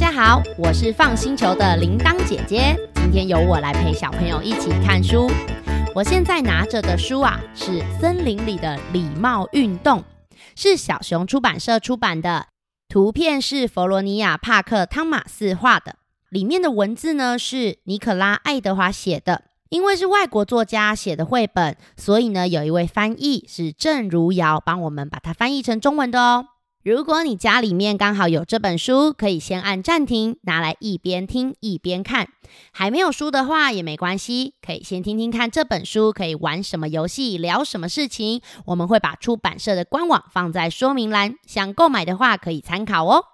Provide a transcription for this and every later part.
大家好，我是放星球的铃铛姐姐。今天由我来陪小朋友一起看书。我现在拿着的书啊，是《森林里的礼貌运动》，是小熊出版社出版的。图片是佛罗尼亚·帕克·汤马斯画的，里面的文字呢是尼可拉·爱德华写的。因为是外国作家写的绘本，所以呢，有一位翻译是郑如瑶帮我们把它翻译成中文的哦。如果你家里面刚好有这本书，可以先按暂停，拿来一边听一边看。还没有书的话也没关系，可以先听听看这本书可以玩什么游戏，聊什么事情。我们会把出版社的官网放在说明栏，想购买的话可以参考哦。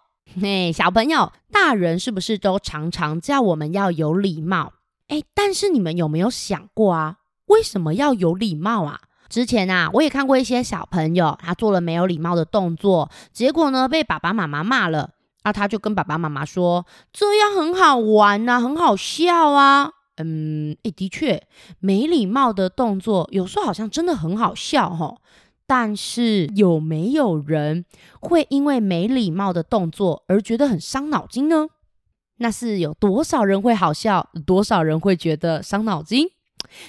嘿，小朋友，大人是不是都常常叫我们要有礼貌？诶，但是你们有没有想过啊？为什么要有礼貌啊？之前啊，我也看过一些小朋友，他做了没有礼貌的动作，结果呢，被爸爸妈妈骂了。那他就跟爸爸妈妈说：“这样很好玩呐，很好笑啊。”嗯，诶，的确，没礼貌的动作有时候好像真的很好笑哦。但是有没有人会因为没礼貌的动作而觉得很伤脑筋呢？那是有多少人会好笑，多少人会觉得伤脑筋？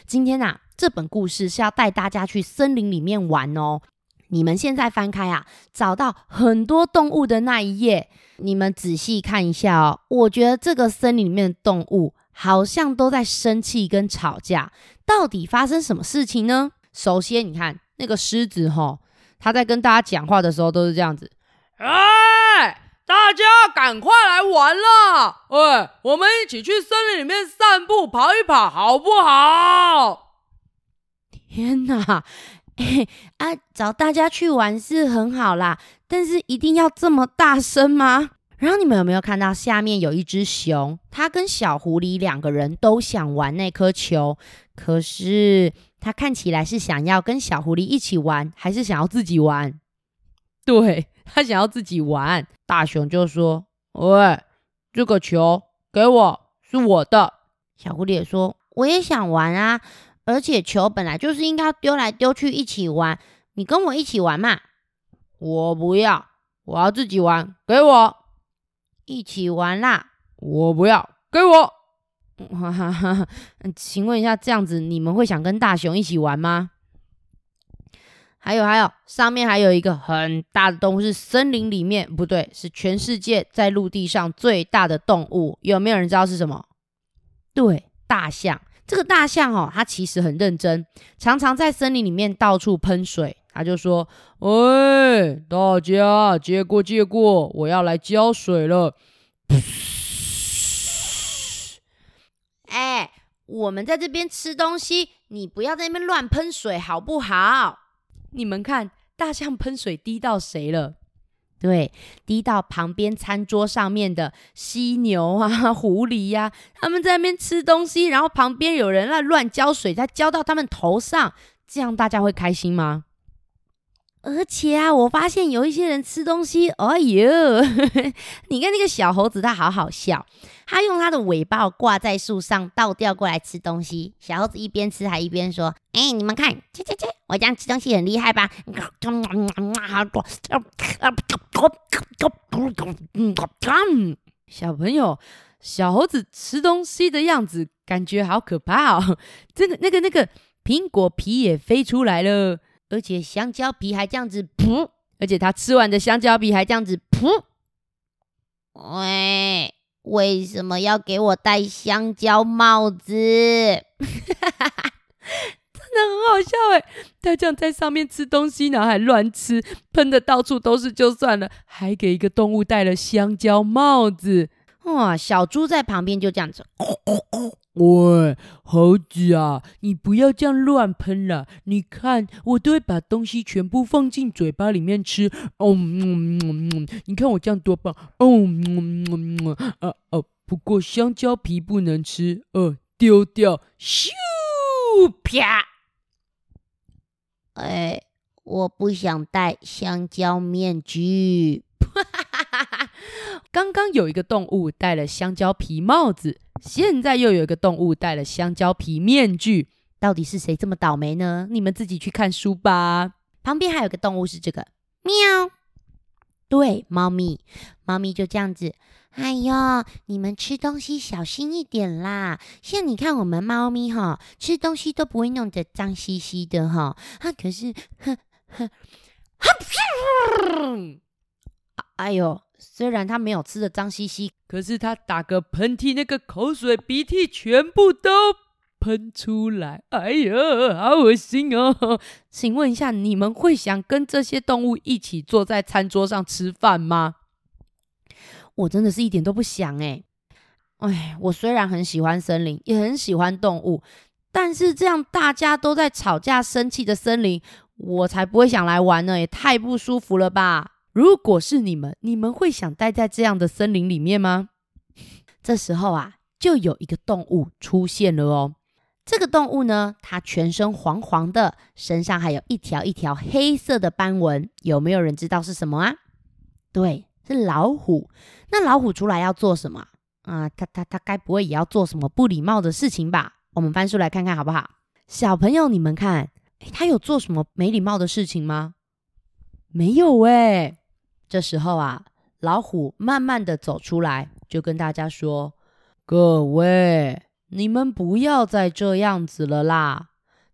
今天啊。这本故事是要带大家去森林里面玩哦。你们现在翻开啊，找到很多动物的那一页，你们仔细看一下哦。我觉得这个森林里面的动物好像都在生气跟吵架，到底发生什么事情呢？首先，你看那个狮子吼，他在跟大家讲话的时候都是这样子：“哎，大家赶快来玩啦！喂，我们一起去森林里面散步、跑一跑，好不好？”天哪，哎啊，找大家去玩是很好啦，但是一定要这么大声吗？然后你们有没有看到下面有一只熊，它跟小狐狸两个人都想玩那颗球，可是它看起来是想要跟小狐狸一起玩，还是想要自己玩？对，他想要自己玩。大熊就说：“喂，这个球给我，是我的。”小狐狸也说：“我也想玩啊。”而且球本来就是应该丢来丢去一起玩，你跟我一起玩嘛？我不要，我要自己玩，给我一起玩啦！我不要，给我。哈哈哈，请问一下，这样子你们会想跟大熊一起玩吗？还有还有，上面还有一个很大的动物，是森林里面，不对，是全世界在陆地上最大的动物，有没有人知道是什么？对，大象。这个大象哦，它其实很认真，常常在森林里面到处喷水。他就说：“喂，大家借过借过，我要来浇水了。”哎，我们在这边吃东西，你不要在那边乱喷水，好不好？你们看，大象喷水滴到谁了？对，滴到旁边餐桌上面的犀牛啊、狐狸呀、他们在那边吃东西，然后旁边有人在乱浇水，再浇到他们头上，这样大家会开心吗？而且啊，我发现有一些人吃东西，哎呦，你看那个小猴子，它好好笑，它用它的尾巴挂在树上，倒吊过来吃东西。小猴子一边吃还一边说：“哎，你们看，切切切，我这样吃东西很厉害吧？”小朋友，小猴子吃东西的样子，感觉好可怕哦！真的，那个那个苹果皮也飞出来了。而且香蕉皮还这样子噗，而且他吃完的香蕉皮还这样子噗。喂，为什么要给我戴香蕉帽子？真的很好笑哎！他这样在上面吃东西，然后还乱吃，喷的到处都是就算了，还给一个动物戴了香蕉帽子。哇，小猪在旁边就这样子。喂，猴子啊，你不要这样乱喷了！你看，我都会把东西全部放进嘴巴里面吃。哦，嗯嗯嗯，你看我这样多棒！哦，嗯嗯嗯，啊哦，不过香蕉皮不能吃，呃，丢掉。咻，啪！哎，我不想戴香蕉面具。哈哈哈哈！刚刚有一个动物戴了香蕉皮帽子。现在又有一个动物戴了香蕉皮面具，到底是谁这么倒霉呢？你们自己去看书吧。旁边还有个动物是这个喵，对，猫咪，猫咪就这样子。哎呦，你们吃东西小心一点啦！像你看我们猫咪哈，吃东西都不会弄得脏兮兮的哈。啊，可是，哼哼，哼，哎呦。虽然他没有吃的脏兮兮，可是他打个喷嚏，那个口水鼻涕全部都喷出来，哎呀，好恶心哦！请问一下，你们会想跟这些动物一起坐在餐桌上吃饭吗？我真的是一点都不想哎！哎，我虽然很喜欢森林，也很喜欢动物，但是这样大家都在吵架、生气的森林，我才不会想来玩呢！也太不舒服了吧！如果是你们，你们会想待在这样的森林里面吗？这时候啊，就有一个动物出现了哦。这个动物呢，它全身黄黄的，身上还有一条一条黑色的斑纹。有没有人知道是什么啊？对，是老虎。那老虎出来要做什么啊？它它它该不会也要做什么不礼貌的事情吧？我们翻书来看看好不好？小朋友，你们看，它有做什么没礼貌的事情吗？没有诶。这时候啊，老虎慢慢的走出来，就跟大家说：“各位，你们不要再这样子了啦！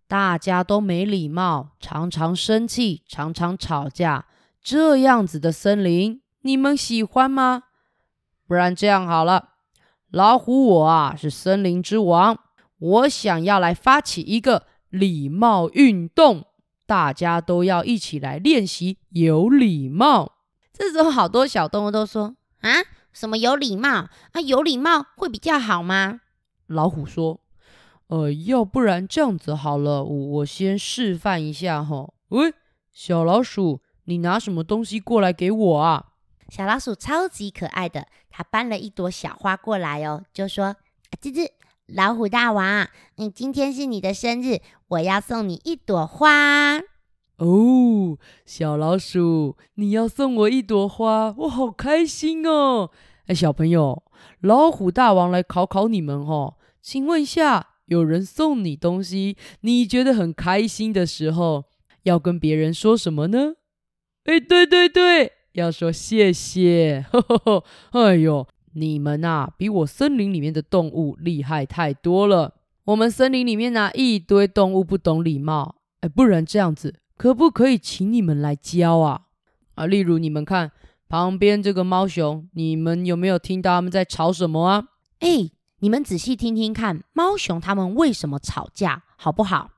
大家都没礼貌，常常生气，常常吵架，这样子的森林，你们喜欢吗？不然这样好了，老虎我啊是森林之王，我想要来发起一个礼貌运动，大家都要一起来练习有礼貌。”这时候，好多小动物都说：“啊，什么有礼貌？啊，有礼貌会比较好吗？”老虎说：“呃，要不然这样子好了，我我先示范一下哈。喂，小老鼠，你拿什么东西过来给我啊？”小老鼠超级可爱的，它搬了一朵小花过来哦，就说：“吱吱，老虎大王，你今天是你的生日，我要送你一朵花。”哦，小老鼠，你要送我一朵花，我好开心哦！哎，小朋友，老虎大王来考考你们哦。请问一下，有人送你东西，你觉得很开心的时候，要跟别人说什么呢？哎，对对对，要说谢谢。呵呵呵，哎呦，你们呐、啊，比我森林里面的动物厉害太多了。我们森林里面呢、一堆动物不懂礼貌。哎，不然这样子。可不可以请你们来教啊？啊，例如你们看旁边这个猫熊，你们有没有听到他们在吵什么啊？哎，你们仔细听听看，猫熊他们为什么吵架，好不好？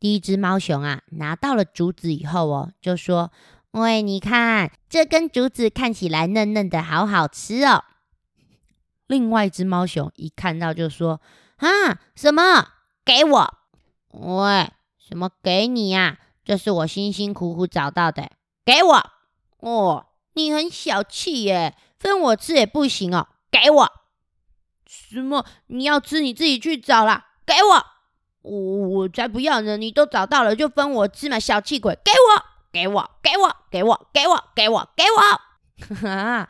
第一只猫熊啊，拿到了竹子以后哦，就说：“喂，你看这根竹子看起来嫩嫩的，好好吃哦。”另外一只猫熊一看到就说：“啊，什么？给我！喂，什么给你呀？”这是我辛辛苦苦找到的，给我！哦，你很小气耶，分我吃也不行哦，给我！什么？你要吃你自己去找啦，给我！我我才不要呢！你都找到了就分我吃嘛，小气鬼！给我！给我！给我！给我！给我！给我！给我！哈哈，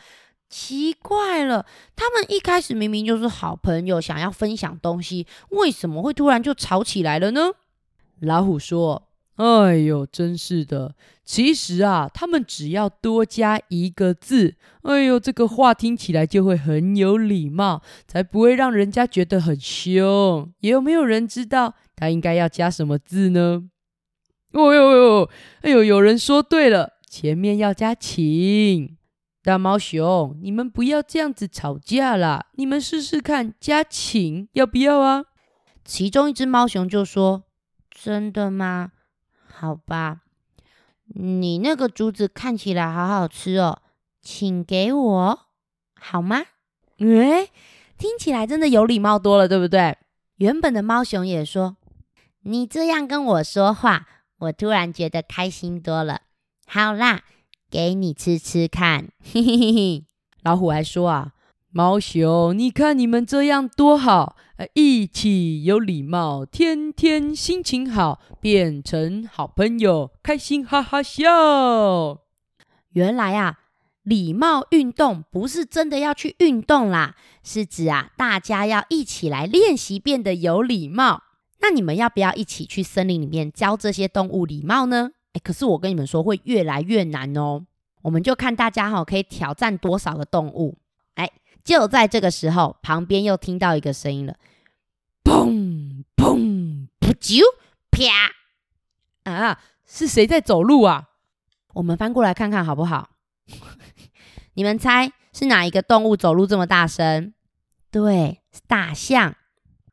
奇怪了，他们一开始明明就是好朋友，想要分享东西，为什么会突然就吵起来了呢？老虎说。哎呦，真是的！其实啊，他们只要多加一个字，哎呦，这个话听起来就会很有礼貌，才不会让人家觉得很凶。有没有人知道他应该要加什么字呢？哦呦呦，哎呦，有人说对了，前面要加请。大猫熊，你们不要这样子吵架啦！你们试试看，加请要不要啊？其中一只猫熊就说：“真的吗？”好吧，你那个竹子看起来好好吃哦，请给我好吗？诶，听起来真的有礼貌多了，对不对？原本的猫熊也说：“你这样跟我说话，我突然觉得开心多了。好啦，给你吃吃看。”嘿嘿嘿嘿。老虎还说啊。猫熊，你看你们这样多好，一起有礼貌，天天心情好，变成好朋友，开心哈哈笑。原来啊，礼貌运动不是真的要去运动啦，是指啊，大家要一起来练习变得有礼貌。那你们要不要一起去森林里面教这些动物礼貌呢？诶，可是我跟你们说，会越来越难哦。我们就看大家哈、哦，可以挑战多少个动物。就在这个时候，旁边又听到一个声音了，砰砰噗啾啪！啊，是谁在走路啊？我们翻过来看看好不好？你们猜是哪一个动物走路这么大声？对，是大象。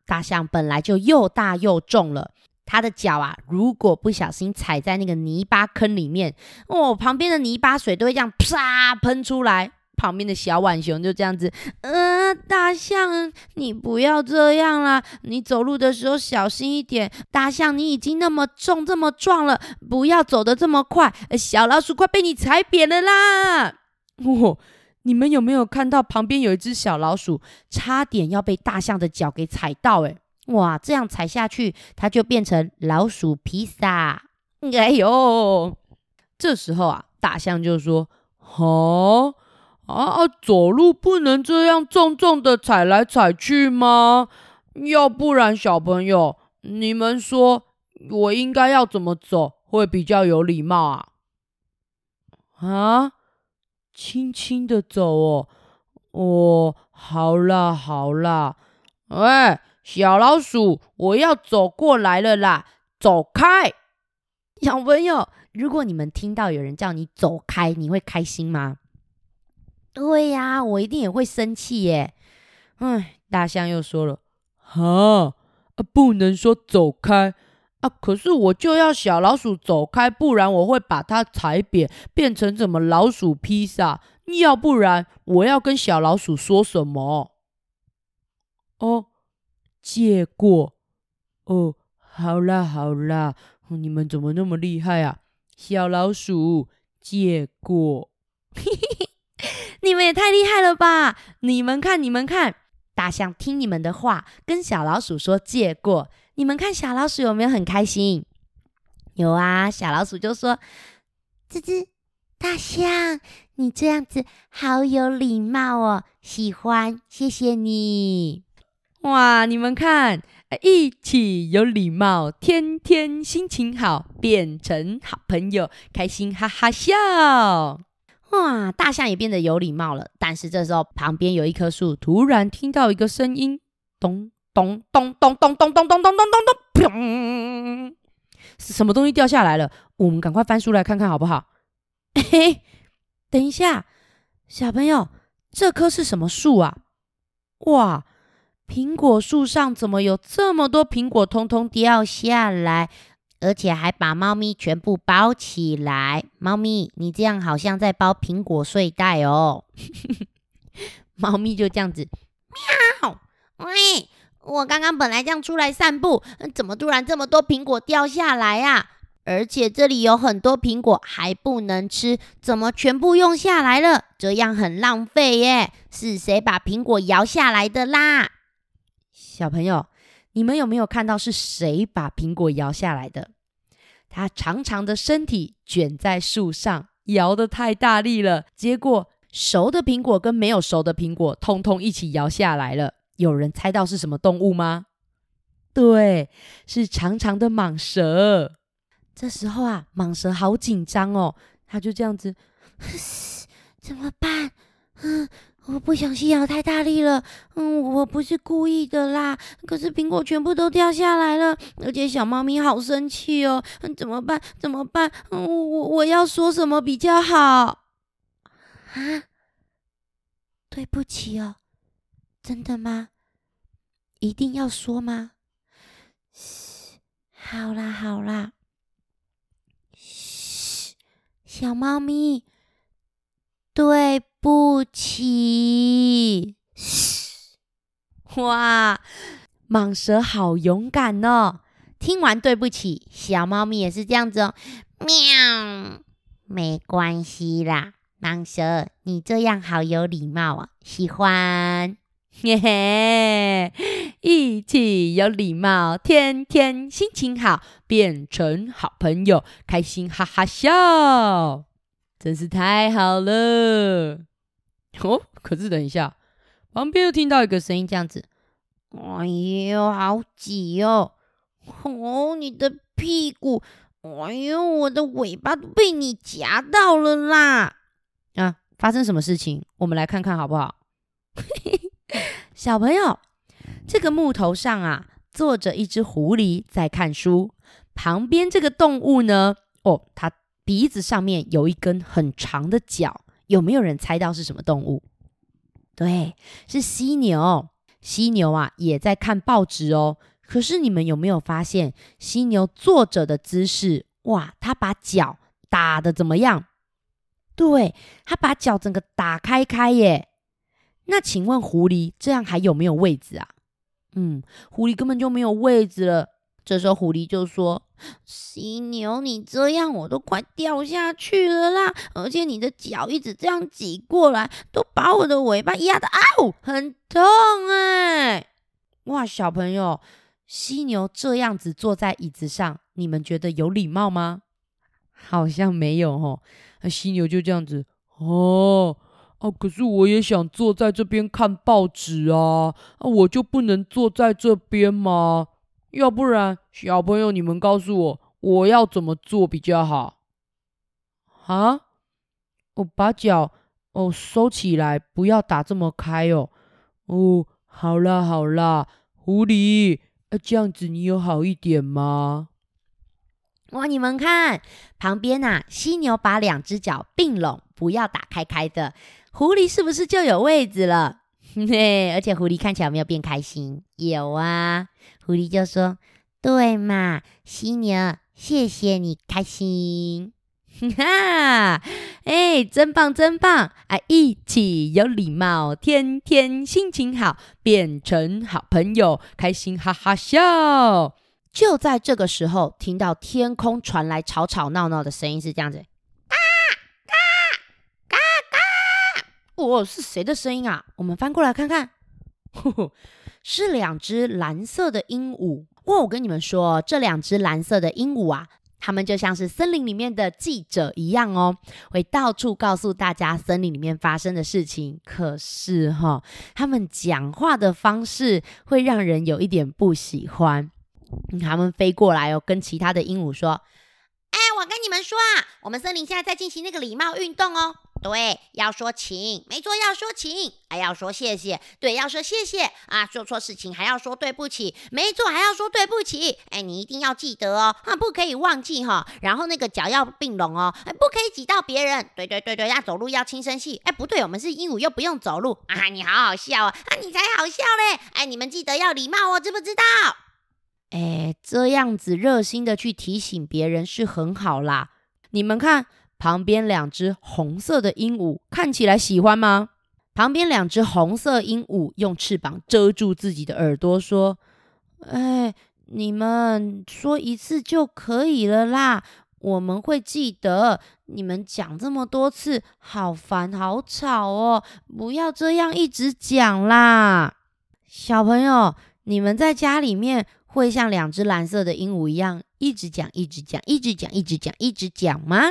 大象本来就又大又重了，它的脚啊，如果不小心踩在那个泥巴坑里面，哦，旁边的泥巴水都会这样啪喷出来。旁边的小浣熊就这样子，呃，大象，你不要这样啦，你走路的时候小心一点。大象，你已经那么重，这么壮了，不要走得这么快。小老鼠快被你踩扁了啦！哦，你们有没有看到旁边有一只小老鼠，差点要被大象的脚给踩到？诶，哇，这样踩下去，它就变成老鼠披萨。哎呦，这时候啊，大象就说：“好。”啊啊，走路不能这样重重的踩来踩去吗？要不然，小朋友，你们说我应该要怎么走会比较有礼貌啊？啊，轻轻的走哦。哦，好啦好啦。哎，小老鼠，我要走过来了啦，走开！小朋友，如果你们听到有人叫你走开，你会开心吗？对呀，我一定也会生气耶。哎，大象又说了：“哈，啊，不能说走开啊！可是我就要小老鼠走开，不然我会把它踩扁，变成什么老鼠披萨。要不然我要跟小老鼠说什么？哦，借过。哦，好啦好啦，你们怎么那么厉害啊？小老鼠借过。”你们也太厉害了吧！你们看，你们看，大象听你们的话，跟小老鼠说借过。你们看，小老鼠有没有很开心？有啊，小老鼠就说：“吱吱，大象，你这样子好有礼貌哦，喜欢，谢谢你。”哇，你们看，一起有礼貌，天天心情好，变成好朋友，开心哈哈笑。哇，大象也变得有礼貌了。但是这时候，旁边有一棵树，突然听到一个声音：咚咚咚咚咚咚咚咚咚咚咚咚，砰！是什么东西掉下来了？我们赶快翻书来看看好不好？嘿，等一下，小朋友，这棵是什么树啊？哇，苹果树上怎么有这么多苹果，通通掉下来？而且还把猫咪全部包起来。猫咪，你这样好像在包苹果睡袋哦。猫咪就这样子，喵！喂，我刚刚本来这样出来散步，怎么突然这么多苹果掉下来呀？而且这里有很多苹果还不能吃，怎么全部用下来了？这样很浪费耶！是谁把苹果摇下来的啦？小朋友。你们有没有看到是谁把苹果摇下来的？它长长的身体卷在树上，摇得太大力了，结果熟的苹果跟没有熟的苹果通通一起摇下来了。有人猜到是什么动物吗？对，是长长的蟒蛇。这时候啊，蟒蛇好紧张哦，它就这样子，怎么办？嗯。我不小心咬太大力了，嗯，我不是故意的啦。可是苹果全部都掉下来了，而且小猫咪好生气哦，怎么办？怎么办？我我我要说什么比较好？啊？对不起哦，真的吗？一定要说吗？嘘，好啦好啦，嘘，小猫咪，对。不起，嘘，哇，蟒蛇好勇敢哦！听完对不起，小猫咪也是这样子哦。喵，没关系啦，蟒蛇，你这样好有礼貌啊，喜欢。嘿嘿，一起有礼貌，天天心情好，变成好朋友，开心哈哈笑，真是太好了。哦，可是等一下，旁边又听到一个声音，这样子，哎呦，好挤哦！哦，你的屁股，哎呦，我的尾巴都被你夹到了啦！啊，发生什么事情？我们来看看好不好？小朋友，这个木头上啊，坐着一只狐狸在看书。旁边这个动物呢？哦，它鼻子上面有一根很长的角。有没有人猜到是什么动物？对，是犀牛。犀牛啊，也在看报纸哦。可是你们有没有发现，犀牛坐着的姿势？哇，它把脚打得怎么样？对，它把脚整个打开开耶。那请问狐狸这样还有没有位置啊？嗯，狐狸根本就没有位置了。这时候狐狸就说：“犀牛，你这样我都快掉下去了啦！而且你的脚一直这样挤过来，都把我的尾巴压得啊呜，很痛哎！”哇，小朋友，犀牛这样子坐在椅子上，你们觉得有礼貌吗？好像没有哦。那犀牛就这样子哦。啊！可是我也想坐在这边看报纸啊！啊，我就不能坐在这边吗？要不然，小朋友你们告诉我，我要怎么做比较好？啊？我把脚哦收起来，不要打这么开哦。哦，好啦好啦，狐狸，啊，这样子你有好一点吗？哇！你们看旁边呐，犀牛把两只脚并拢，不要打开开的。狐狸是不是就有位置了？嘿，而且狐狸看起来有没有变开心？有啊，狐狸就说：“对嘛，犀牛，谢谢你开心。”哈哈，哎，真棒真棒！哎，一起有礼貌，天天心情好，变成好朋友，开心哈哈笑。就在这个时候，听到天空传来吵吵闹闹的声音，是这样子。嘎嘎嘎嘎哦，是谁的声音啊？我们翻过来看看，是两只蓝色的鹦鹉。哇，我跟你们说，这两只蓝色的鹦鹉啊，它们就像是森林里面的记者一样哦，会到处告诉大家森林里面发生的事情。可是哈、哦，他们讲话的方式会让人有一点不喜欢。他们飞过来哦，跟其他的鹦鹉说：“哎，我跟你们说啊，我们森林现在在进行那个礼貌运动哦。”对，要说请，没错，要说请，还要说谢谢。对，要说谢谢啊，做错事情还要说对不起，没错，还要说对不起。哎，你一定要记得哦，啊，不可以忘记哈、哦。然后那个脚要并拢哦，哎，不可以挤到别人。对对对对，要走路要轻声细。哎，不对，我们是鹦鹉，又不用走路啊。你好好笑哦，啊，你才好笑嘞。哎，你们记得要礼貌哦，知不知道？哎，这样子热心的去提醒别人是很好啦。你们看。旁边两只红色的鹦鹉看起来喜欢吗？旁边两只红色鹦鹉用翅膀遮住自己的耳朵，说：“哎，你们说一次就可以了啦，我们会记得。你们讲这么多次，好烦，好吵哦！不要这样一直讲啦。小朋友，你们在家里面会像两只蓝色的鹦鹉一样，一直讲，一直讲，一直讲，一直讲，一直讲吗？”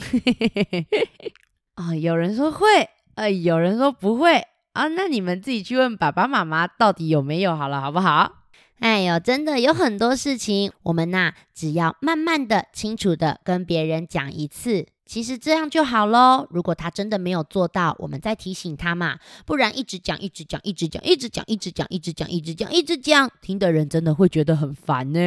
嘿嘿嘿嘿嘿，啊，有人说会，呃，有人说不会啊，那你们自己去问爸爸妈妈到底有没有好了，好不好？哎呦，真的有很多事情，我们呐，只要慢慢的、清楚的跟别人讲一次，其实这样就好喽。如果他真的没有做到，我们再提醒他嘛，不然一直讲、一直讲、一直讲、一直讲、一直讲、一直讲、一直讲、一直讲，听的人真的会觉得很烦呢。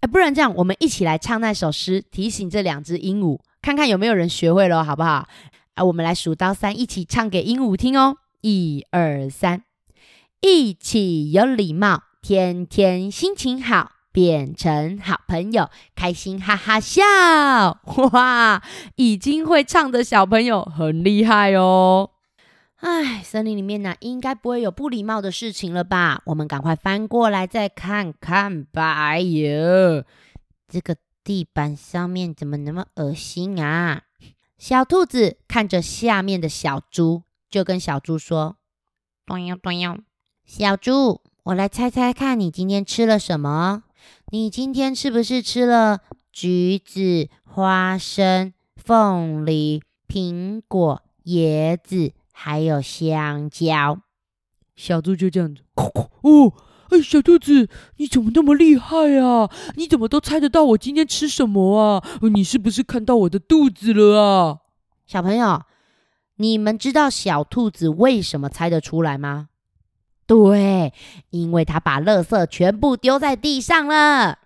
哎，不然这样，我们一起来唱那首诗，提醒这两只鹦鹉。看看有没有人学会了，好不好？啊，我们来数到三，一起唱给鹦鹉听哦。一二三，一起有礼貌，天天心情好，变成好朋友，开心哈哈笑。哇，已经会唱的小朋友很厉害哦。哎，森林里面呢，应该不会有不礼貌的事情了吧？我们赶快翻过来再看看吧。哎呦，这个地板上面怎么那么恶心啊？小兔子看着下面的小猪，就跟小猪说：“咚哟咚哟，小猪，我来猜猜看你今天吃了什么？你今天是不是吃了橘子、花生、凤梨、苹果、椰子？”还有香蕉，小猪就这样子，哎，小兔子，你怎么那么厉害啊？你怎么都猜得到我今天吃什么啊？你是不是看到我的肚子了啊？小朋友，你们知道小兔子为什么猜得出来吗？对，因为它把垃圾全部丢在地上了。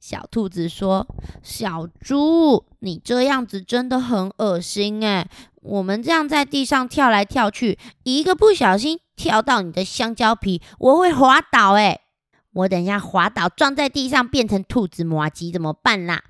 小兔子说：“小猪，你这样子真的很恶心哎！我们这样在地上跳来跳去，一个不小心跳到你的香蕉皮，我会滑倒哎！我等一下滑倒撞在地上变成兔子麻吉怎么办啦？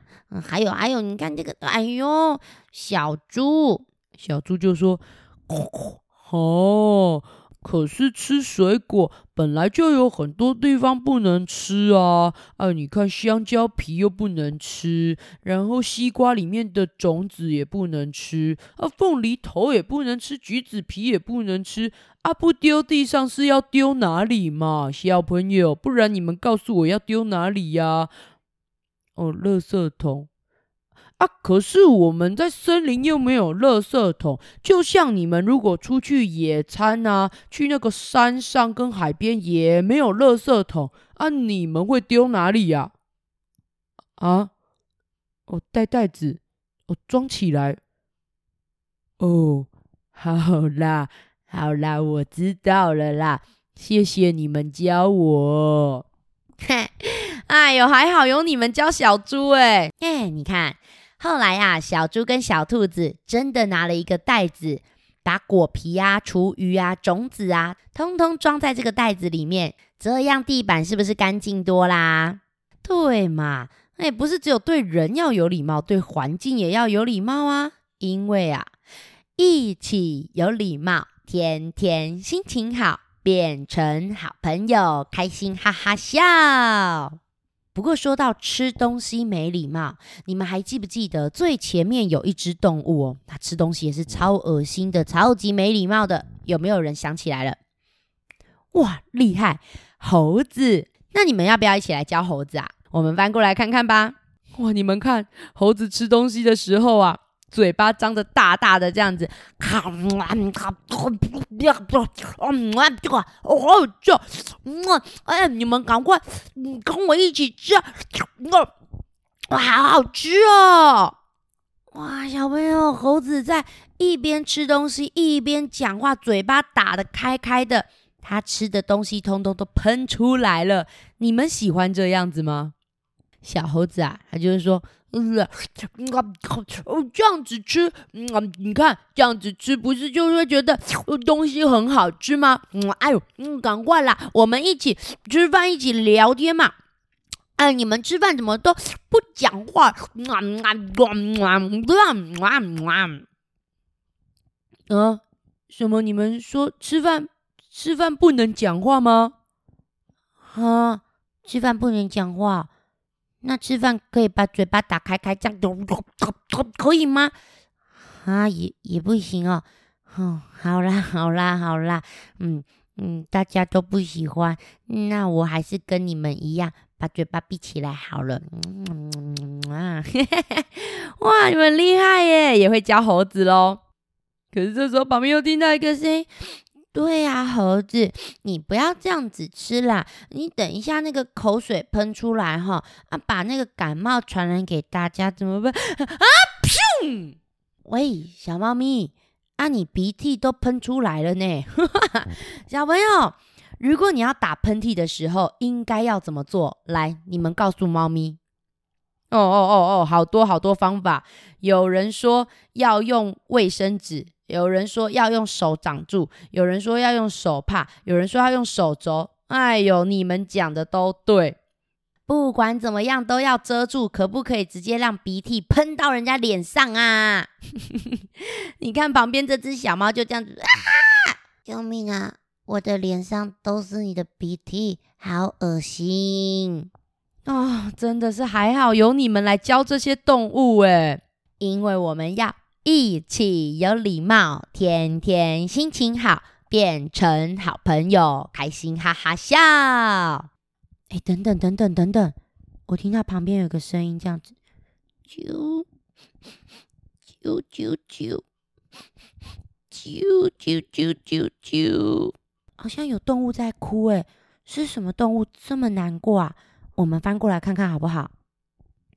还有还有，你看这个，哎呦，小猪，小猪就说：‘ 哦。’”可是吃水果本来就有很多地方不能吃啊！啊，你看香蕉皮又不能吃，然后西瓜里面的种子也不能吃，啊，凤梨头也不能吃，橘子皮也不能吃，啊，不丢地上是要丢哪里嘛？小朋友，不然你们告诉我要丢哪里呀？哦，垃圾桶。啊！可是我们在森林又没有垃圾桶，就像你们如果出去野餐啊，去那个山上跟海边也没有垃圾桶啊，你们会丢哪里呀？啊？哦，带袋子，哦，装起来。哦，好啦，好啦，我知道了啦，谢谢你们教我。嘿，哎呦，还好有你们教小猪哎，哎，你看。后来啊，小猪跟小兔子真的拿了一个袋子，把果皮啊、厨余啊、种子啊，通通装在这个袋子里面，这样地板是不是干净多啦？对嘛？那也，不是只有对人要有礼貌，对环境也要有礼貌啊！因为啊，一起有礼貌，天天心情好，变成好朋友，开心哈哈笑。不过说到吃东西没礼貌，你们还记不记得最前面有一只动物哦？它吃东西也是超恶心的，超级没礼貌的。有没有人想起来了？哇，厉害！猴子。那你们要不要一起来教猴子啊？我们翻过来看看吧。哇，你们看猴子吃东西的时候啊。嘴巴张着大大的，这样子，咔，嗯，咔，嗯，好吃，嗯，哎，你们赶快，嗯，跟我一起吃，哇，好好吃哦！哇，小朋友，猴子在一边吃东西一边讲话，嘴巴打得开开的，他吃的东西通通都喷出来了。你们喜欢这样子吗？小猴子啊，他就是说。嗯，哦，这样子吃，嗯，你看这样子吃，不是就会觉得东西很好吃吗？嗯，哎呦，嗯，赶快啦，我们一起吃饭，一起聊天嘛。哎，你们吃饭怎么都不讲话？嗯，什么？你们说吃饭吃饭不能讲话吗？啊，吃饭不能讲话。那吃饭可以把嘴巴打开开，这样可以吗？啊，也也不行哦。哦，好啦，好啦，好啦，嗯嗯，大家都不喜欢，那我还是跟你们一样，把嘴巴闭起来好了。嗯嗯啊，哇，你们厉害耶，也会教猴子喽。可是这时候旁边又听到一个声音。对呀、啊，猴子，你不要这样子吃啦！你等一下，那个口水喷出来哈，啊，把那个感冒传染给大家怎么办？啊！噗！喂，小猫咪，啊，你鼻涕都喷出来了呢！小朋友，如果你要打喷嚏的时候，应该要怎么做？来，你们告诉猫咪。哦哦哦哦，好多好多方法。有人说要用卫生纸。有人说要用手掌住，有人说要用手帕，有人说要用手肘。哎呦，你们讲的都对，不管怎么样都要遮住，可不可以直接让鼻涕喷到人家脸上啊？你看旁边这只小猫就这样子啊，救命啊！我的脸上都是你的鼻涕，好恶心啊、哦！真的是还好有你们来教这些动物诶，因为我们要一起有礼貌，天天心情好，变成好朋友，开心哈哈笑。哎，等等等等等等，我听到旁边有个声音，这样子，啾啾啾啾。啾啾啾啾啾，好像有动物在哭诶，是什么动物这么难过啊？我们翻过来看看好不好？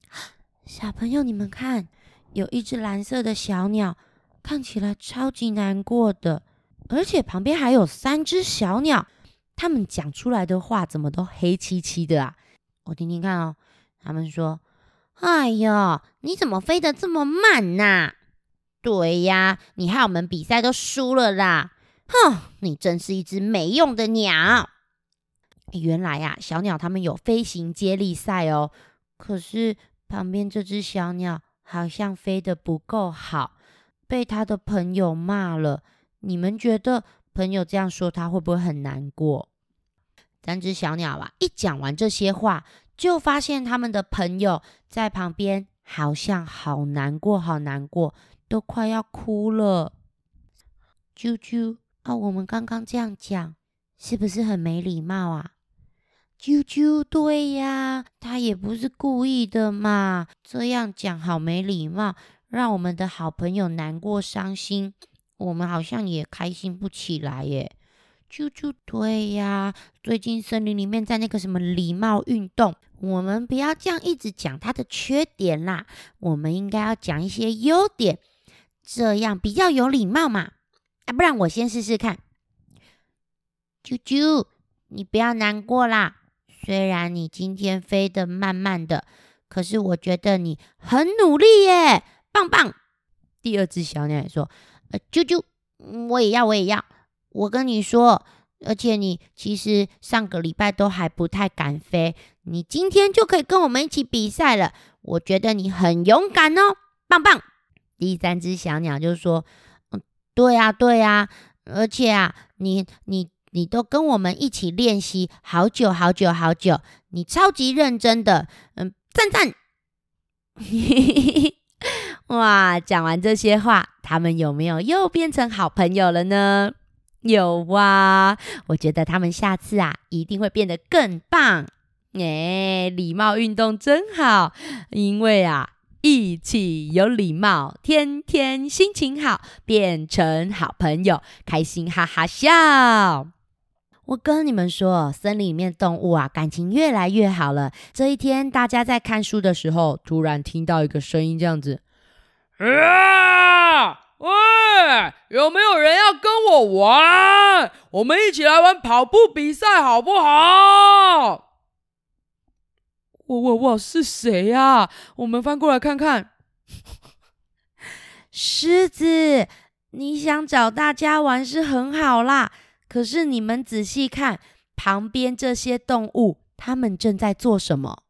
小朋友，你们看，有一只蓝色的小鸟，看起来超级难过的，而且旁边还有三只小鸟，它们讲出来的话怎么都黑漆漆的啊？我听听看哦，他们说：“哎呦，你怎么飞得这么慢呐？”对呀，你害我们比赛都输了啦！哼，你真是一只没用的鸟。原来呀，小鸟他们有飞行接力赛哦。可是旁边这只小鸟好像飞得不够好，被他的朋友骂了。你们觉得朋友这样说他会不会很难过？三只小鸟啊，一讲完这些话，就发现他们的朋友在旁边好像好难过，好难过。都快要哭了，啾啾啊！我们刚刚这样讲，是不是很没礼貌啊？啾啾，对呀，他也不是故意的嘛，这样讲好没礼貌，让我们的好朋友难过伤心，我们好像也开心不起来耶。啾啾，对呀，最近森林里面在那个什么礼貌运动，我们不要这样一直讲他的缺点啦，我们应该要讲一些优点。这样比较有礼貌嘛？啊，不然我先试试看。啾啾，你不要难过啦。虽然你今天飞得慢慢的，可是我觉得你很努力耶，棒棒。第二只小鸟也说：“呃，啾啾，我也要，我也要。我跟你说，而且你其实上个礼拜都还不太敢飞，你今天就可以跟我们一起比赛了。我觉得你很勇敢哦，棒棒。”第三只小鸟就说：“嗯，对呀，对呀，而且啊，你你你都跟我们一起练习好久好久好久，你超级认真的，嗯，赞赞！哇，讲完这些话，他们有没有又变成好朋友了呢？有哇，我觉得他们下次啊，一定会变得更棒。哎，礼貌运动真好，因为啊。”一起有礼貌，天天心情好，变成好朋友，开心哈哈笑。我跟你们说，森林里面动物啊，感情越来越好了。这一天，大家在看书的时候，突然听到一个声音，这样子：啊，喂，有没有人要跟我玩？我们一起来玩跑步比赛，好不好？我我我！是谁呀？我们翻过来看看。狮子，你想找大家玩是很好啦，可是你们仔细看旁边这些动物，他们正在做什么？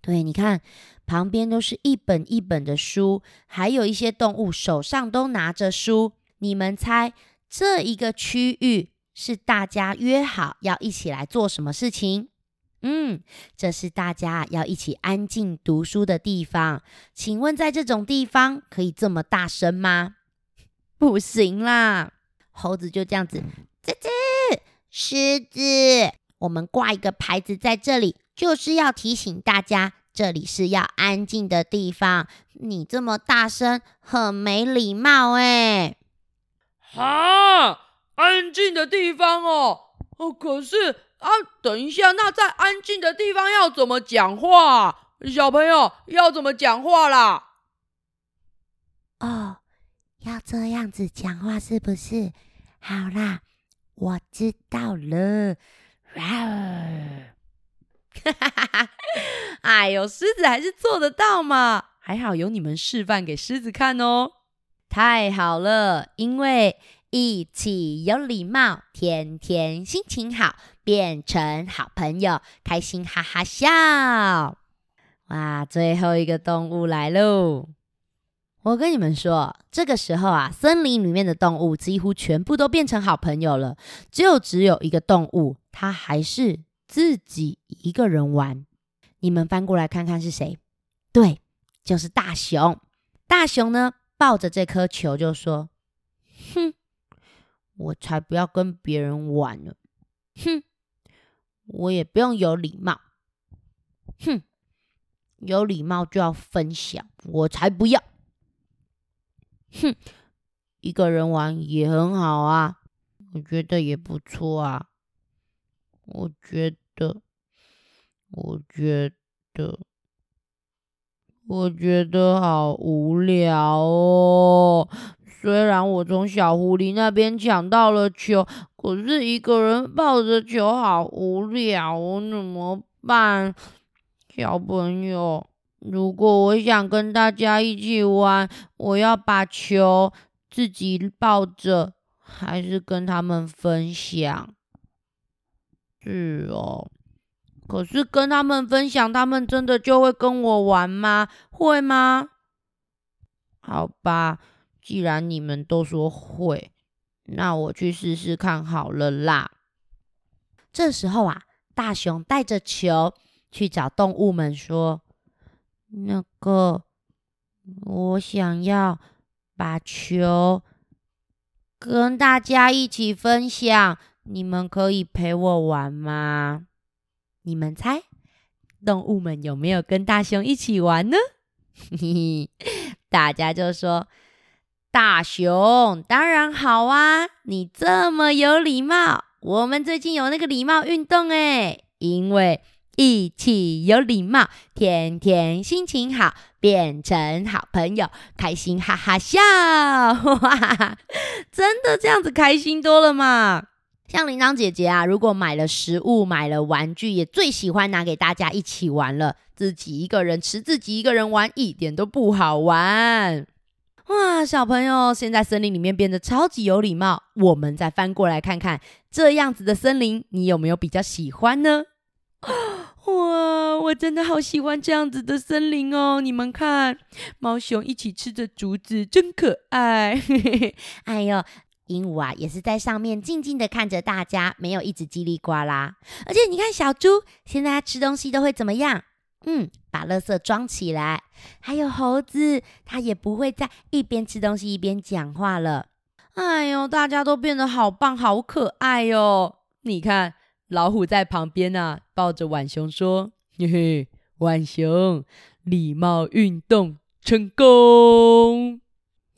对，你看旁边都是一本一本的书，还有一些动物手上都拿着书。你们猜这一个区域是大家约好要一起来做什么事情？嗯，这是大家要一起安静读书的地方。请问，在这种地方可以这么大声吗？不行啦！猴子就这样子，吱吱，狮子，我们挂一个牌子在这里，就是要提醒大家，这里是要安静的地方。你这么大声，很没礼貌哎！哈，安静的地方哦，哦，可是。啊，等一下，那在安静的地方要怎么讲话？小朋友要怎么讲话啦？哦，要这样子讲话是不是？好啦，我知道了。哈哈哈哈！哎呦，狮子还是做得到嘛，还好有你们示范给狮子看哦。太好了，因为。一起有礼貌，天天心情好，变成好朋友，开心哈哈笑。哇，最后一个动物来喽！我跟你们说，这个时候啊，森林里面的动物几乎全部都变成好朋友了，就只有一个动物，它还是自己一个人玩。你们翻过来看看是谁？对，就是大熊。大熊呢，抱着这颗球就说：“哼，我才不要跟别人玩呢！哼，我也不用有礼貌。哼，有礼貌就要分享，我才不要。”哼，一个人玩也很好啊，我觉得也不错啊。我觉得，我觉得，我觉得好无聊哦。虽然我从小狐狸那边抢到了球，可是一个人抱着球好无聊我，怎么办？小朋友。如果我想跟大家一起玩，我要把球自己抱着，还是跟他们分享？是哦，可是跟他们分享，他们真的就会跟我玩吗？会吗？好吧，既然你们都说会，那我去试试看好了啦。这时候啊，大熊带着球去找动物们说。那个，我想要把球跟大家一起分享，你们可以陪我玩吗？你们猜，动物们有没有跟大熊一起玩呢？嘿嘿，大家就说：“大熊当然好啊，你这么有礼貌。我们最近有那个礼貌运动诶，因为。”一起有礼貌，天天心情好，变成好朋友，开心哈哈笑，哇！真的这样子开心多了嘛？像铃铛姐姐啊，如果买了食物、买了玩具，也最喜欢拿给大家一起玩了。自己一个人吃，自己一个人玩，一点都不好玩。哇，小朋友，现在森林里面变得超级有礼貌。我们再翻过来看看，这样子的森林，你有没有比较喜欢呢？哇，我真的好喜欢这样子的森林哦！你们看，猫熊一起吃着竹子，真可爱。哎呦，鹦鹉啊，也是在上面静静的看着大家，没有一直叽里呱啦。而且你看，小猪现在它吃东西都会怎么样？嗯，把垃圾装起来。还有猴子，它也不会再一边吃东西一边讲话了。哎呦，大家都变得好棒，好可爱哟！你看。老虎在旁边、啊，抱着浣熊说：“嘿嘿，浣熊，礼貌运动成功！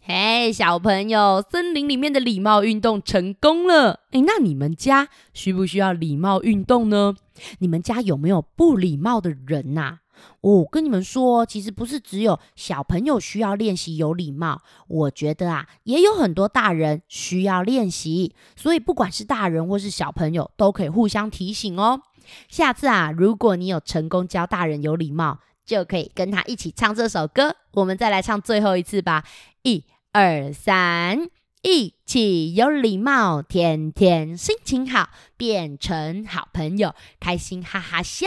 嘿，小朋友，森林里面的礼貌运动成功了。诶，那你们家需不需要礼貌运动呢？你们家有没有不礼貌的人呐、啊？”我、跟你们说，其实不是只有小朋友需要练习有礼貌，我觉得啊，也有很多大人需要练习。所以不管是大人或是小朋友，都可以互相提醒哦。下次啊，如果你有成功教大人有礼貌，就可以跟他一起唱这首歌。我们再来唱最后一次吧，一二三，一起有礼貌，天天心情好，变成好朋友，开心哈哈笑。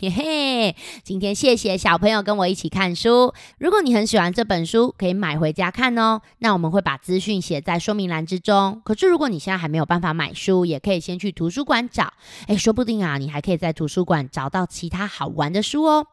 嘿嘿，今天谢谢小朋友跟我一起看书。如果你很喜欢这本书，可以买回家看哦。那我们会把资讯写在说明栏之中。可是如果你现在还没有办法买书，也可以先去图书馆找。诶，说不定啊，你还可以在图书馆找到其他好玩的书哦。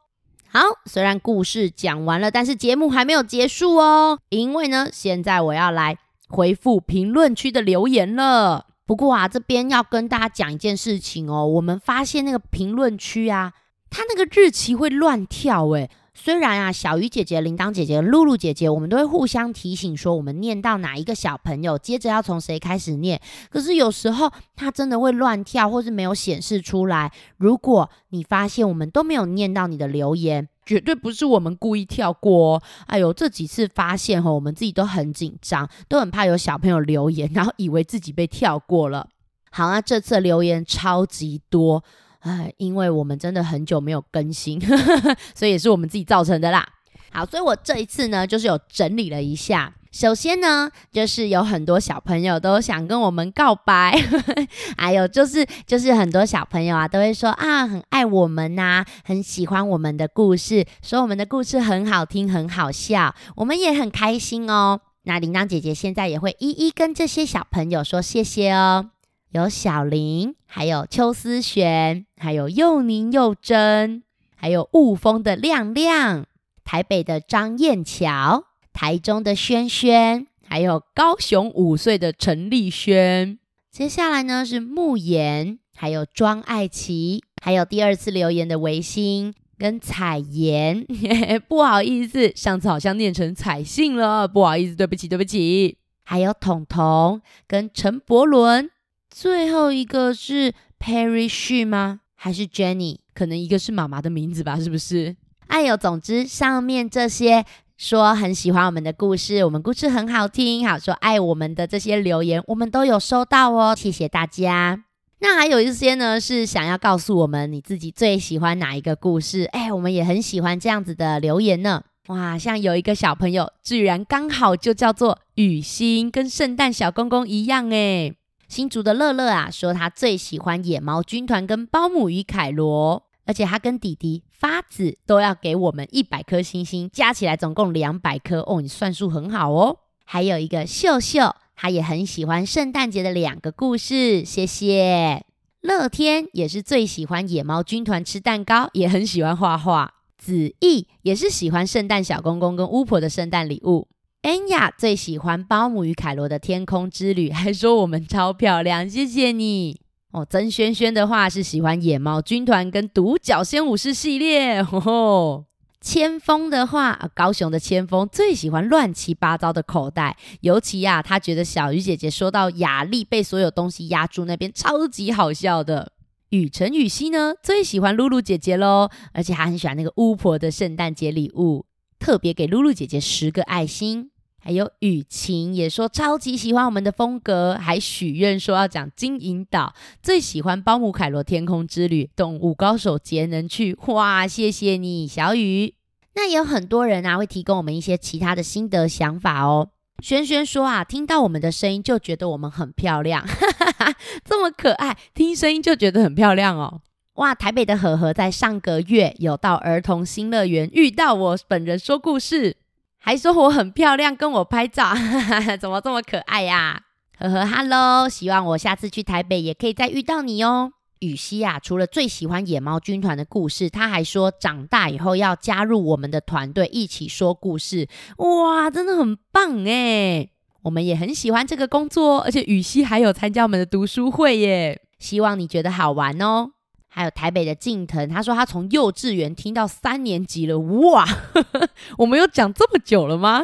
好，虽然故事讲完了，但是节目还没有结束哦。因为呢，现在我要来回复评论区的留言了。不过啊，这边要跟大家讲一件事情哦。我们发现那个评论区啊。他那个日期会乱跳诶，虽然啊，小鱼姐姐、铃铛姐姐、露露姐姐，我们都会互相提醒说，我们念到哪一个小朋友，接着要从谁开始念。可是有时候它真的会乱跳，或是没有显示出来。如果你发现我们都没有念到你的留言，绝对不是我们故意跳过哦。哎呦，这几次发现哈，我们自己都很紧张，都很怕有小朋友留言，然后以为自己被跳过了。好，那这次留言超级多。哎，因为我们真的很久没有更新，所以也是我们自己造成的啦。好，所以我这一次呢，就是有整理了一下，首先呢，就是有很多小朋友都想跟我们告白，还有就是就是很多小朋友啊都会说啊，很爱我们呐、很喜欢我们的故事，说我们的故事很好听，很好笑，我们也很开心哦。那铃铛姐姐现在也会一一跟这些小朋友说谢谢哦。有小林，还有邱思璇，还有又宁又真，还有雾峰的亮亮，台北的张燕乔。台中的轩轩，还有高雄五岁的陈立轩。接下来呢是慕言，还有庄爱琪，还有第二次留言的维新跟彩妍。不好意思，上次好像念成彩信了，不好意思，对不起，对不起。还有彤彤跟陈柏伦。最后一个是 Perry Xu 吗？还是 Jenny？可能一个是妈妈的名字吧，是不是？哎呦，总之上面这些。说很喜欢我们的故事，我们故事很好听，好说爱我们的这些留言，我们都有收到哦，谢谢大家。那还有一些呢，是想要告诉我们你自己最喜欢哪一个故事？哎，我们也很喜欢这样子的留言呢。哇，像有一个小朋友，居然刚好就叫做雨欣，跟圣诞小公公一样哎。新竹的乐乐啊，说他最喜欢野猫军团跟包姆与凯罗。而且他跟弟弟发子都要给我们一百颗星星，加起来总共两百颗哦。你算数很好哦。还有一个秀秀，他也很喜欢圣诞节的两个故事，谢谢。乐天也是最喜欢野猫军团吃蛋糕，也很喜欢画画。子毅也是喜欢圣诞小公公跟巫婆的圣诞礼物。恩雅最喜欢包姆与凯罗的天空之旅，还说我们超漂亮，谢谢你。哦，曾轩轩的话是喜欢野猫军团跟独角仙武士系列。吼吼，千峰的话，高雄的千峰最喜欢乱七八糟的口袋，尤其呀、他觉得小鱼姐姐说到雅丽被所有东西压住那边超级好笑的。雨晨雨熙呢，最喜欢露露姐姐喽，而且还很喜欢那个巫婆的圣诞节礼物，特别给露露姐姐十个爱心。还有雨晴也说超级喜欢我们的风格，还许愿说要讲金银岛，最喜欢包姆凯罗天空之旅，动物高手节能去，哇，谢谢你小雨。那也有很多人啊会提供我们一些其他的心得想法哦。轩轩说啊，听到我们的声音就觉得我们很漂亮，哈哈哈，这么可爱，听声音就觉得很漂亮哦。哇，台北的和和在上个月有到儿童新乐园遇到我本人说故事。还说我很漂亮，跟我拍照，怎么这么可爱呀？呵呵哈喽，希望我下次去台北也可以再遇到你哦。雨熙啊，除了最喜欢野猫军团的故事，他还说长大以后要加入我们的团队一起说故事。哇，真的很棒哎！我们也很喜欢这个工作，而且雨熙还有参加我们的读书会耶。希望你觉得好玩哦。还有台北的静腾，他说他从幼稚园听到三年级了，哇！我们有讲这么久了吗？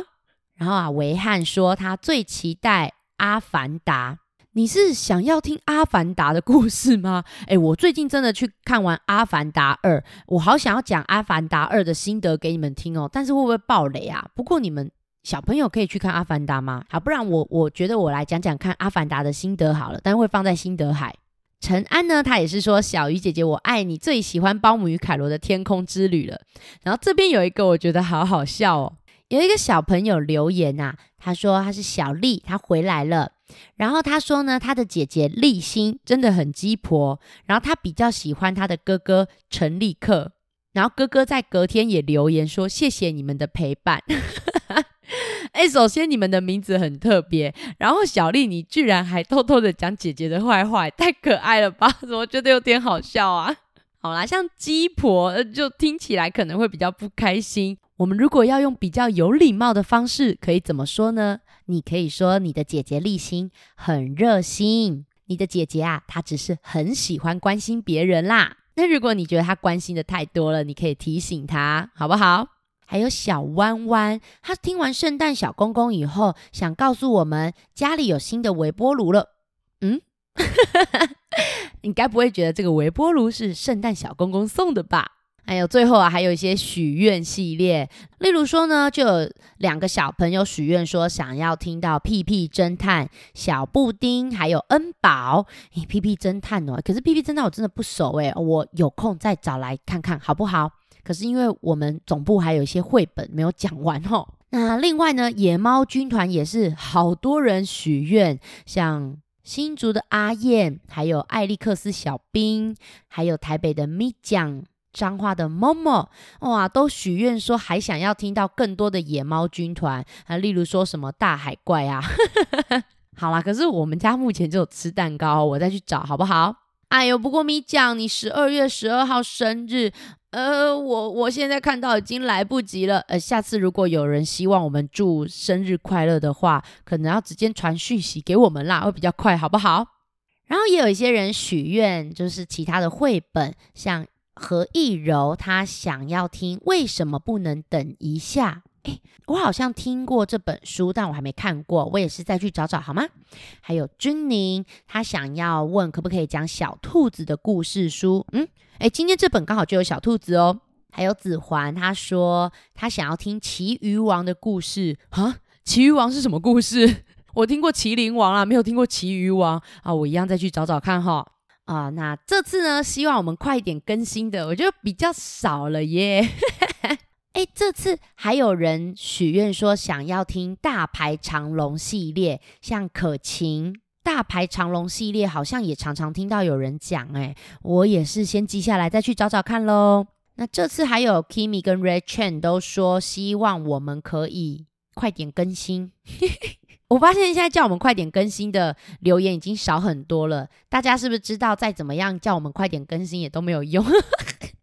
然后啊，维汉说他最期待《阿凡达》，你是想要听《阿凡达》的故事吗？诶，我最近真的去看完《阿凡达二》，我好想要讲《阿凡达二》的心得给你们听哦，但是会不会爆雷啊？不过你们小朋友可以去看《阿凡达》吗？好，不然我我觉得我来讲讲看《阿凡达》的心得好了，但是会放在心得海。陈安呢，他也是说小鱼姐姐我爱你，最喜欢包姆与凯罗的天空之旅了。然后这边有一个我觉得好好笑哦，有一个小朋友留言、啊，他说他是小丽，他回来了。然后他说呢，他的姐姐丽心真的很鸡婆，然后他比较喜欢他的哥哥陈立克。然后哥哥在隔天也留言说谢谢你们的陪伴。哎，首先你们的名字很特别，然后小丽，你居然还偷偷的讲姐姐的坏话，太可爱了吧？怎么觉得有点好笑啊？好啦，像鸡婆就听起来可能会比较不开心。我们如果要用比较有礼貌的方式，可以怎么说呢？你可以说你的姐姐丽欣很热心，你的姐姐啊，她只是很喜欢关心别人啦。那如果你觉得她关心的太多了，你可以提醒她，好不好？还有小弯弯，他听完圣诞小公公以后，想告诉我们家里有新的微波炉了。嗯，你该不会觉得这个微波炉是圣诞小公公送的吧？还有最后啊，还有一些许愿系列，例如说呢，就有两个小朋友许愿说想要听到屁屁侦探、小布丁还有恩宝。诶，屁屁侦探哦，可是屁屁侦探我真的不熟诶，我有空再找来看看好不好？可是因为我们总部还有一些绘本没有讲完哦，那另外呢，野猫军团也是好多人许愿，像新竹的阿燕，还有艾利克斯小兵，还有台北的咪酱。彰化的 Momo 哇，都许愿说还想要听到更多的野猫军团啊，例如说什么大海怪啊。好啦，可是我们家目前只有吃蛋糕，我再去找好不好？哎呦，不过咪酱，你十二月十二号生日，呃，我我现在看到已经来不及了。呃，下次如果有人希望我们祝生日快乐的话，可能要直接传讯息给我们啦，会比较快，好不好？然后也有一些人许愿，就是其他的绘本，像。何艺柔，他想要听，为什么不能等一下？诶，我好像听过这本书，但我还没看过，我也是再去找找好吗？还有君宁，他想要问可不可以讲小兔子的故事书？嗯，诶，今天这本刚好就有小兔子哦。还有子环，他说他想要听旗鱼王的故事啊。旗鱼王是什么故事？我听过麒麟王啊，没有听过旗鱼王啊。我一样再去找找看哈。啊、那这次呢，希望我们快一点更新的，我觉得比较少了耶。哎，这次还有人许愿说想要听大排长龙系列，像可晴大排长龙系列，好像也常常听到有人讲，哎，我也是先记下来，再去找找看喽。那这次还有 Kimi 跟 Red Chain 都说希望我们可以快点更新。我发现现在叫我们快点更新的留言已经少很多了，大家是不是知道再怎么样叫我们快点更新也都没有用？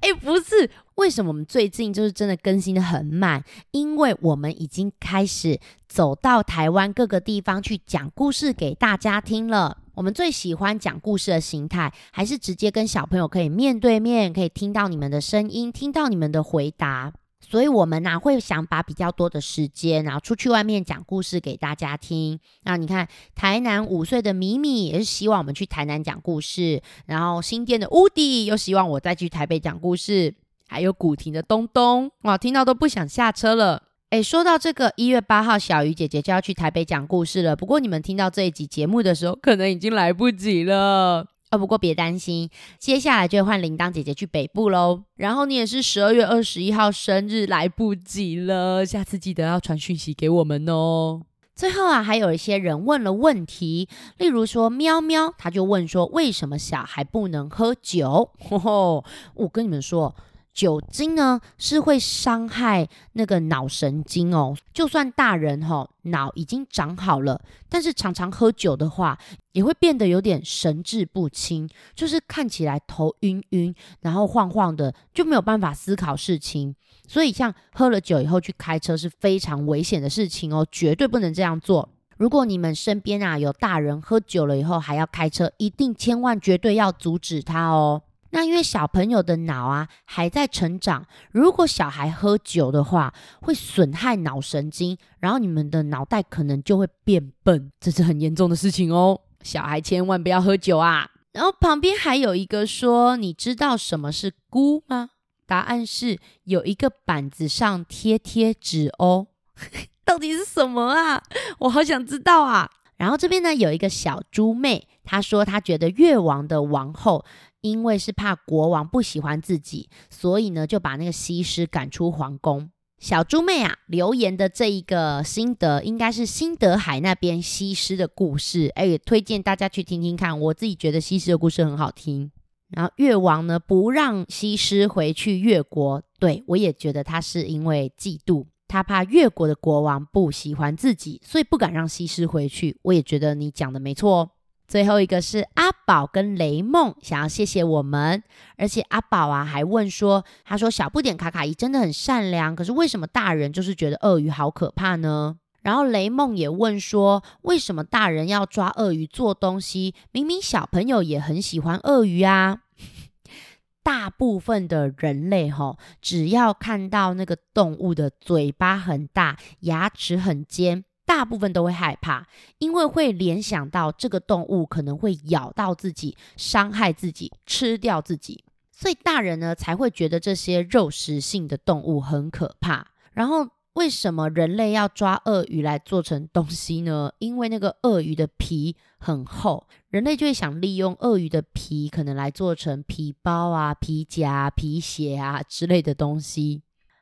哎，不是，为什么我们最近就是真的更新的很慢？因为我们已经开始走到台湾各个地方去讲故事给大家听了。我们最喜欢讲故事的形态，还是直接跟小朋友可以面对面，可以听到你们的声音，听到你们的回答。所以，我们呢、啊、会想把比较多的时间，然后出去外面讲故事给大家听。那你看，台南五岁的米米也是希望我们去台南讲故事，然后新店的乌迪又希望我再去台北讲故事，还有古亭的东东，哇，听到都不想下车了。诶，说到这个，一月八号小鱼姐姐就要去台北讲故事了。不过你们听到这一集节目的时候，可能已经来不及了。哦，不过别担心，接下来就换铃铛姐姐去北部喽。然后你也是十二月二十一号生日，来不及了，下次记得要传讯息给我们哦。最后啊，还有一些人问了问题，例如说喵喵，他就问说，为什么小孩不能喝酒？吼 吼，我跟你们说。酒精呢是会伤害那个脑神经哦，就算大人哈、哦、脑已经长好了，但是常常喝酒的话，也会变得有点神志不清，就是看起来头晕晕，然后晃晃的，就没有办法思考事情。所以像喝了酒以后去开车是非常危险的事情哦，绝对不能这样做。如果你们身边啊有大人喝酒了以后还要开车，一定千万绝对要阻止他哦。那因为小朋友的脑啊还在成长，如果小孩喝酒的话，会损害脑神经，然后你们的脑袋可能就会变笨，这是很严重的事情哦。小孩千万不要喝酒啊！然后旁边还有一个说，你知道什么是菇吗？答案是有一个板子上贴贴纸哦。到底是什么啊？我好想知道啊！然后这边呢有一个小猪妹，她说她觉得越王的王后。因为是怕国王不喜欢自己，所以呢就把那个西施赶出皇宫。小猪妹啊，留言的这一个心得应该是新德海那边西施的故事，哎，也推荐大家去听听看。我自己觉得西施的故事很好听。然后越王呢不让西施回去越国，对，我也觉得他是因为嫉妒，他怕越国的国王不喜欢自己，所以不敢让西施回去。我也觉得你讲的没错哦。最后一个是阿宝跟雷梦想要谢谢我们，而且阿宝啊还问说，他说小不点卡卡伊真的很善良，可是为什么大人就是觉得鳄鱼好可怕呢？然后雷梦也问说，为什么大人要抓鳄鱼做东西？明明小朋友也很喜欢鳄鱼啊。大部分的人类吼，只要看到那个动物的嘴巴很大，牙齿很尖。大部分都会害怕，因为会联想到这个动物可能会咬到自己，伤害自己，吃掉自己，所以大人呢才会觉得这些肉食性的动物很可怕。然后为什么人类要抓鳄鱼来做成东西呢？因为那个鳄鱼的皮很厚，人类就会想利用鳄鱼的皮，可能来做成皮包啊、皮夹、皮鞋啊之类的东西。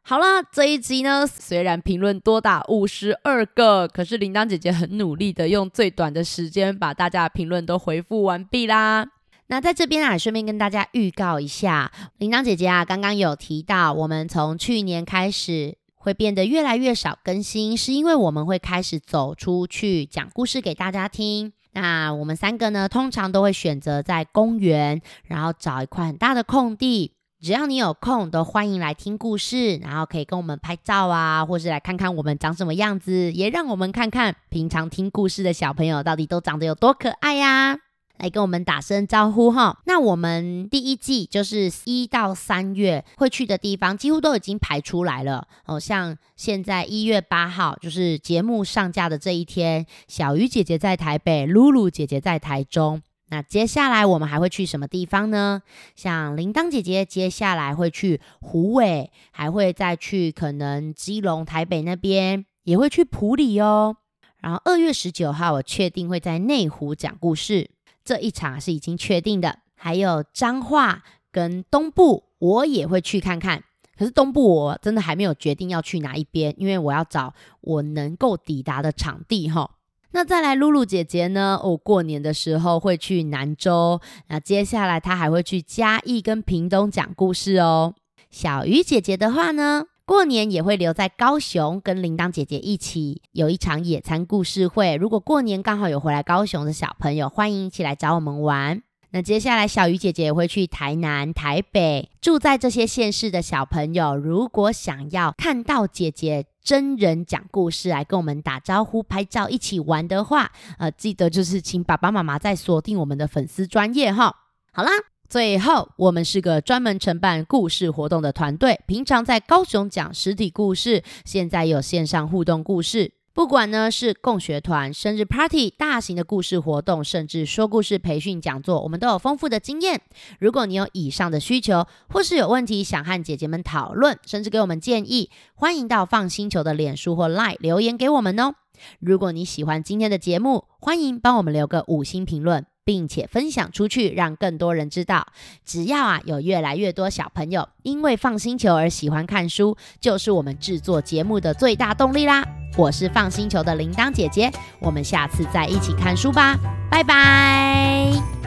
好了，这一集呢，虽然评论多达五十二个，可是铃铛姐姐很努力的用最短的时间把大家的评论都回复完毕啦。那在这边啊，顺便跟大家预告一下，铃铛姐姐啊，刚刚有提到，我们从去年开始会变得越来越少更新，是因为我们会开始走出去讲故事给大家听。那我们三个呢，通常都会选择在公园，然后找一块很大的空地。只要你有空，都欢迎来听故事，然后可以跟我们拍照啊，或是来看看我们长什么样子，也让我们看看平常听故事的小朋友到底都长得有多可爱呀！来跟我们打声招呼哈。那我们第一季就是一到三月会去的地方，几乎都已经排出来了哦。像现在一月八号，就是节目上架的这一天，小鱼姐姐在台北，露露姐姐在台中。那接下来我们还会去什么地方呢？像铃铛姐姐接下来会去虎尾，还会再去可能基隆、台北那边，也会去埔里哦。然后二月十九号我确定会在内湖讲故事，这一场是已经确定的。还有彰化跟东部，我也会去看看。可是东部我真的还没有决定要去哪一边，因为我要找我能够抵达的场地哈。那再来，露露姐姐呢？哦，过年的时候会去南州，那接下来她还会去嘉义跟屏东讲故事哦。小鱼姐姐的话呢，过年也会留在高雄，跟铃铛姐姐一起有一场野餐故事会。如果过年刚好有回来高雄的小朋友，欢迎一起来找我们玩。那接下来，小鱼姐姐也会去台南、台北，住在这些县市的小朋友，如果想要看到姐姐。真人讲故事来跟我们打招呼、拍照、一起玩的话，呃，记得就是请爸爸妈妈再锁定我们的粉丝专业哈。好啦，最后我们是个专门承办故事活动的团队，平常在高雄讲实体故事，现在有线上互动故事。不管呢是共学团、生日 party、大型的故事活动，甚至说故事培训讲座，我们都有丰富的经验。如果你有以上的需求，或是有问题想和姐姐们讨论，甚至给我们建议，欢迎到放星球的脸书或 Line 留言给我们哦。如果你喜欢今天的节目，欢迎帮我们留个五星评论。并且分享出去，让更多人知道。只要啊，有越来越多小朋友因为放星球而喜欢看书，就是我们制作节目的最大动力啦。我是放星球的铃铛姐姐，我们下次再一起看书吧，拜拜。